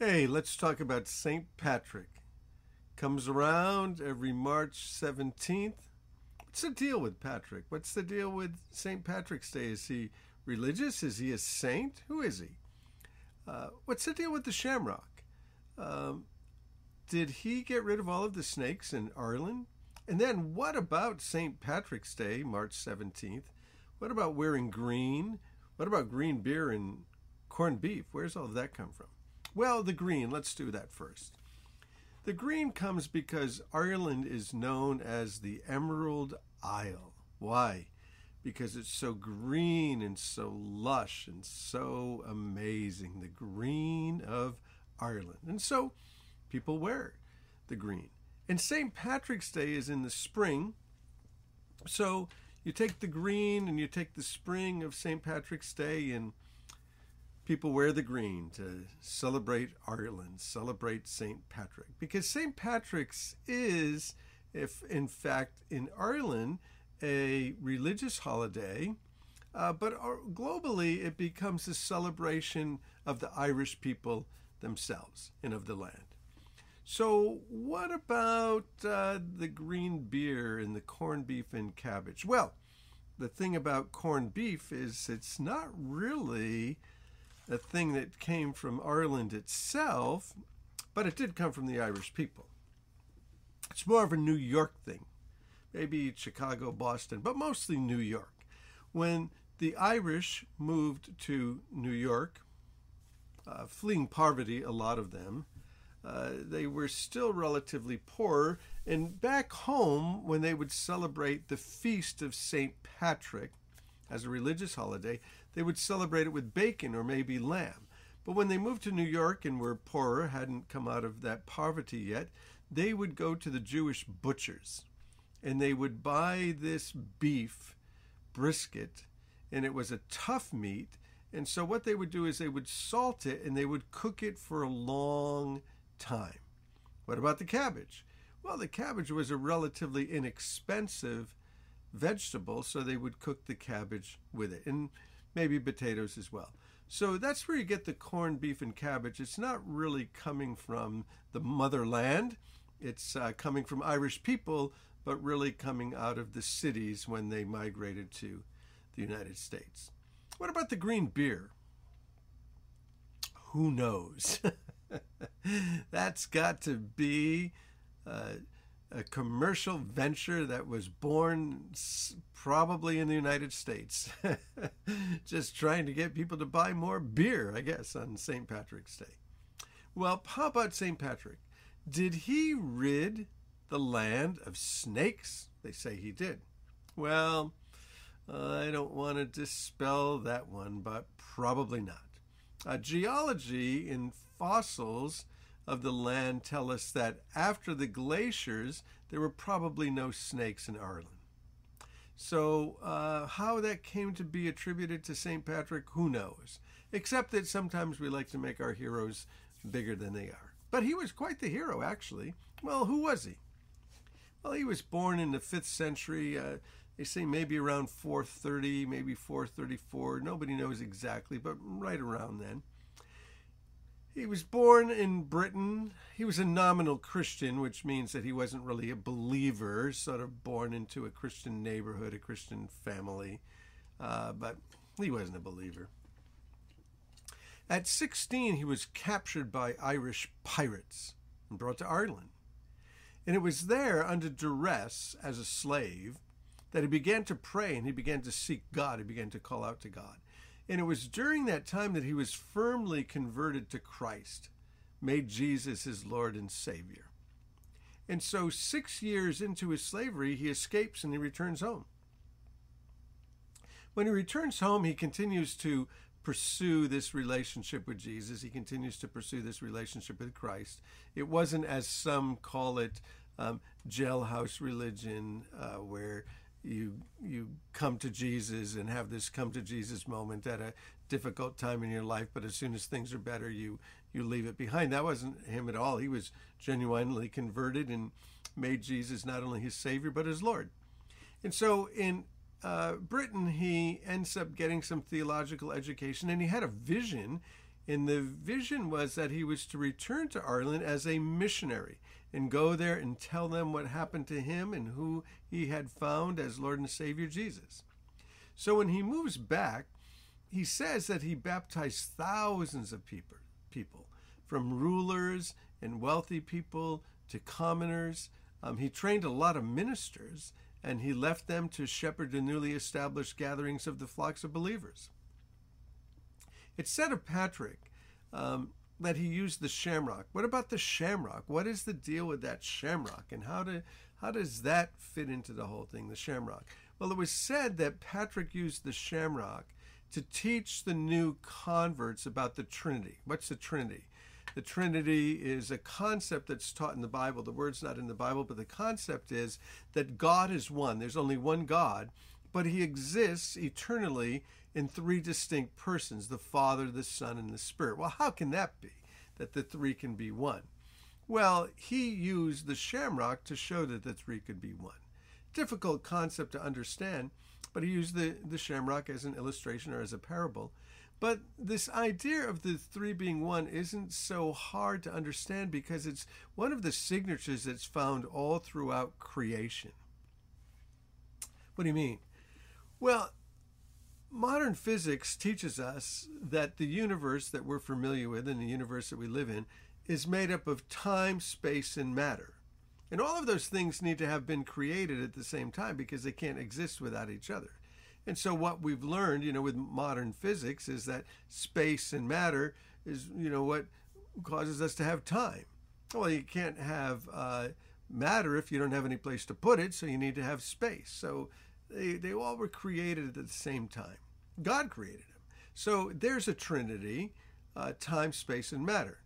Hey, let's talk about St. Patrick. Comes around every March 17th. What's the deal with Patrick? What's the deal with St. Patrick's Day? Is he religious? Is he a saint? Who is he? Uh, what's the deal with the shamrock? Um, did he get rid of all of the snakes in Ireland? And then what about St. Patrick's Day, March 17th? What about wearing green? What about green beer and corned beef? Where's all of that come from? Well, the green, let's do that first. The green comes because Ireland is known as the Emerald Isle. Why? Because it's so green and so lush and so amazing. The green of Ireland. And so people wear the green. And St. Patrick's Day is in the spring. So you take the green and you take the spring of St. Patrick's Day and people wear the green to celebrate Ireland, celebrate St. Patrick. Because St. Patrick's is, if in fact in Ireland, a religious holiday, uh, but globally it becomes a celebration of the Irish people themselves and of the land. So, what about uh, the green beer and the corned beef and cabbage? Well, the thing about corned beef is it's not really a thing that came from Ireland itself, but it did come from the Irish people. It's more of a New York thing, maybe Chicago, Boston, but mostly New York. When the Irish moved to New York, uh, fleeing poverty, a lot of them, uh, they were still relatively poor. And back home, when they would celebrate the feast of St. Patrick as a religious holiday, they would celebrate it with bacon or maybe lamb. But when they moved to New York and were poorer, hadn't come out of that poverty yet, they would go to the Jewish butchers and they would buy this beef brisket, and it was a tough meat. And so, what they would do is they would salt it and they would cook it for a long time. What about the cabbage? Well, the cabbage was a relatively inexpensive vegetable, so they would cook the cabbage with it. And maybe potatoes as well. So that's where you get the corned beef and cabbage. It's not really coming from the motherland, it's uh, coming from Irish people, but really coming out of the cities when they migrated to the United States. What about the green beer? Who knows? That's got to be. Uh, a commercial venture that was born probably in the United States. Just trying to get people to buy more beer, I guess, on St. Patrick's Day. Well, how about St. Patrick? Did he rid the land of snakes? They say he did. Well, I don't want to dispel that one, but probably not. Uh, geology in fossils of the land tell us that after the glaciers, there were probably no snakes in Ireland. So, uh, how that came to be attributed to St. Patrick, who knows? Except that sometimes we like to make our heroes bigger than they are. But he was quite the hero, actually. Well, who was he? Well, he was born in the 5th century. Uh, they say maybe around 430, maybe 434. Nobody knows exactly, but right around then. He was born in Britain. He was a nominal Christian, which means that he wasn't really a believer, sort of born into a Christian neighborhood, a Christian family, uh, but he wasn't a believer. At 16, he was captured by Irish pirates and brought to Ireland. And it was there, under duress, as a slave, that he began to pray and he began to seek God. He began to call out to God. And it was during that time that he was firmly converted to Christ, made Jesus his Lord and Savior. And so, six years into his slavery, he escapes and he returns home. When he returns home, he continues to pursue this relationship with Jesus. He continues to pursue this relationship with Christ. It wasn't, as some call it, um, jailhouse religion, uh, where you you come to Jesus and have this come to Jesus moment at a difficult time in your life, but as soon as things are better, you you leave it behind. That wasn't him at all. He was genuinely converted and made Jesus not only his Savior but his Lord. And so in uh, Britain, he ends up getting some theological education, and he had a vision And the vision was that he was to return to Ireland as a missionary and go there and tell them what happened to him and who he had found as Lord and Savior Jesus. So when he moves back, he says that he baptized thousands of people, people from rulers and wealthy people to commoners. Um, he trained a lot of ministers and he left them to shepherd the newly established gatherings of the flocks of believers. It's said of Patrick um, that he used the shamrock. What about the shamrock? What is the deal with that shamrock, and how do how does that fit into the whole thing? The shamrock. Well, it was said that Patrick used the shamrock to teach the new converts about the Trinity. What's the Trinity? The Trinity is a concept that's taught in the Bible. The word's not in the Bible, but the concept is that God is one. There's only one God, but he exists eternally in three distinct persons the Father, the Son, and the Spirit. Well, how can that be? That the three can be one? Well, he used the shamrock to show that the three could be one. Difficult concept to understand, but he used the, the shamrock as an illustration or as a parable. But this idea of the three being one isn't so hard to understand because it's one of the signatures that's found all throughout creation. What do you mean? Well, modern physics teaches us that the universe that we're familiar with and the universe that we live in is made up of time, space, and matter. And all of those things need to have been created at the same time because they can't exist without each other. And so what we've learned, you know, with modern physics is that space and matter is, you know, what causes us to have time. Well, you can't have uh, matter if you don't have any place to put it, so you need to have space. So they, they all were created at the same time. God created them. So there's a trinity uh, time, space, and matter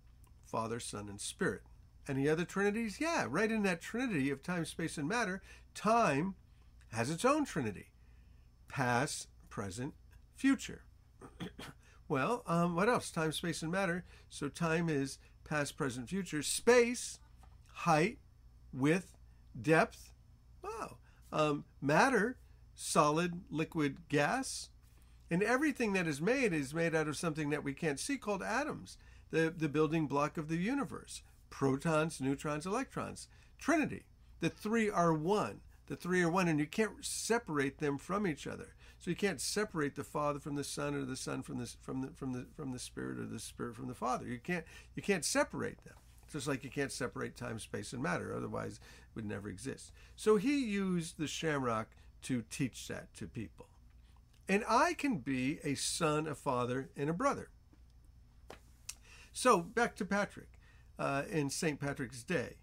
Father, Son, and Spirit. Any other trinities? Yeah, right in that trinity of time, space, and matter, time has its own trinity past, present, future. well, um, what else? Time, space, and matter. So time is past, present, future. Space, height, width, depth. Wow. Um, matter, solid, liquid, gas. And everything that is made is made out of something that we can't see called atoms, the, the building block of the universe protons, neutrons, electrons. Trinity. The three are one. The three are one, and you can't separate them from each other. So you can't separate the Father from the Son, or the Son from the from the from the from the Spirit, or the Spirit from the Father. You can't you can't separate them. Just like you can't separate time, space, and matter. Otherwise, it would never exist. So he used the shamrock to teach that to people. And I can be a son, a father, and a brother. So back to Patrick uh, in St. Patrick's Day.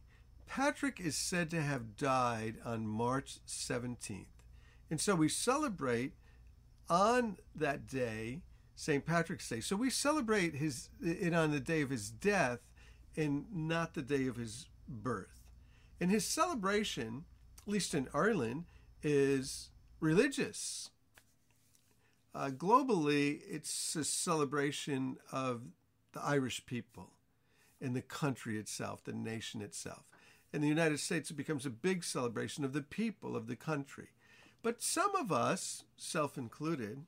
Patrick is said to have died on March 17th. And so we celebrate on that day, St. Patrick's Day. So we celebrate his it on the day of his death and not the day of his birth. And his celebration, at least in Ireland, is religious. Uh, globally, it's a celebration of the Irish people and the country itself, the nation itself. In the United States, it becomes a big celebration of the people of the country. But some of us, self included,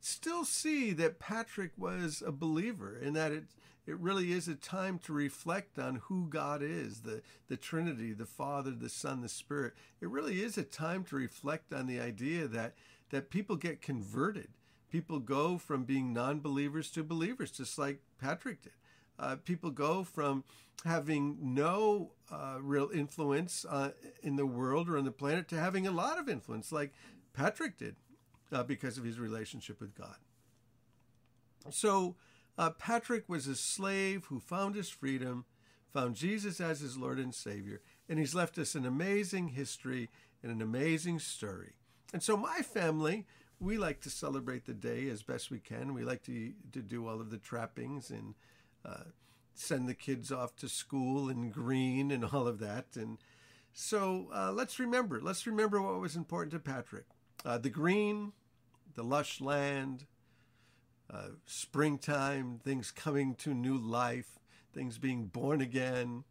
still see that Patrick was a believer and that it, it really is a time to reflect on who God is the, the Trinity, the Father, the Son, the Spirit. It really is a time to reflect on the idea that, that people get converted. People go from being non believers to believers, just like Patrick did. Uh, people go from having no uh, real influence uh, in the world or on the planet to having a lot of influence, like Patrick did uh, because of his relationship with God. So, uh, Patrick was a slave who found his freedom, found Jesus as his Lord and Savior, and he's left us an amazing history and an amazing story. And so, my family, we like to celebrate the day as best we can. We like to, to do all of the trappings and uh, send the kids off to school in green and all of that. And so, uh, let's remember, let's remember what was important to Patrick uh, the green, the lush land, uh, springtime, things coming to new life, things being born again,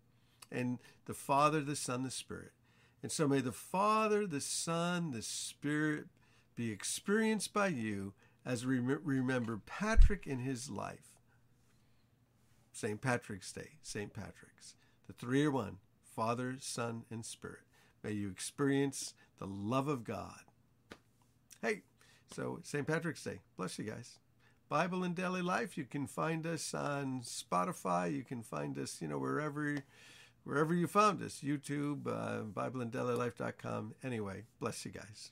and the Father, the Son, the Spirit. And so may the Father, the Son, the Spirit be experienced by you as we remember Patrick in his life. St. Patrick's Day, St. Patrick's. The three are one Father, Son, and Spirit. May you experience the love of God. Hey, so St. Patrick's Day. Bless you guys. Bible In Daily Life. You can find us on Spotify. You can find us, you know, wherever wherever you found us. YouTube, uh, BibleInDailyLife.com. Anyway, bless you guys.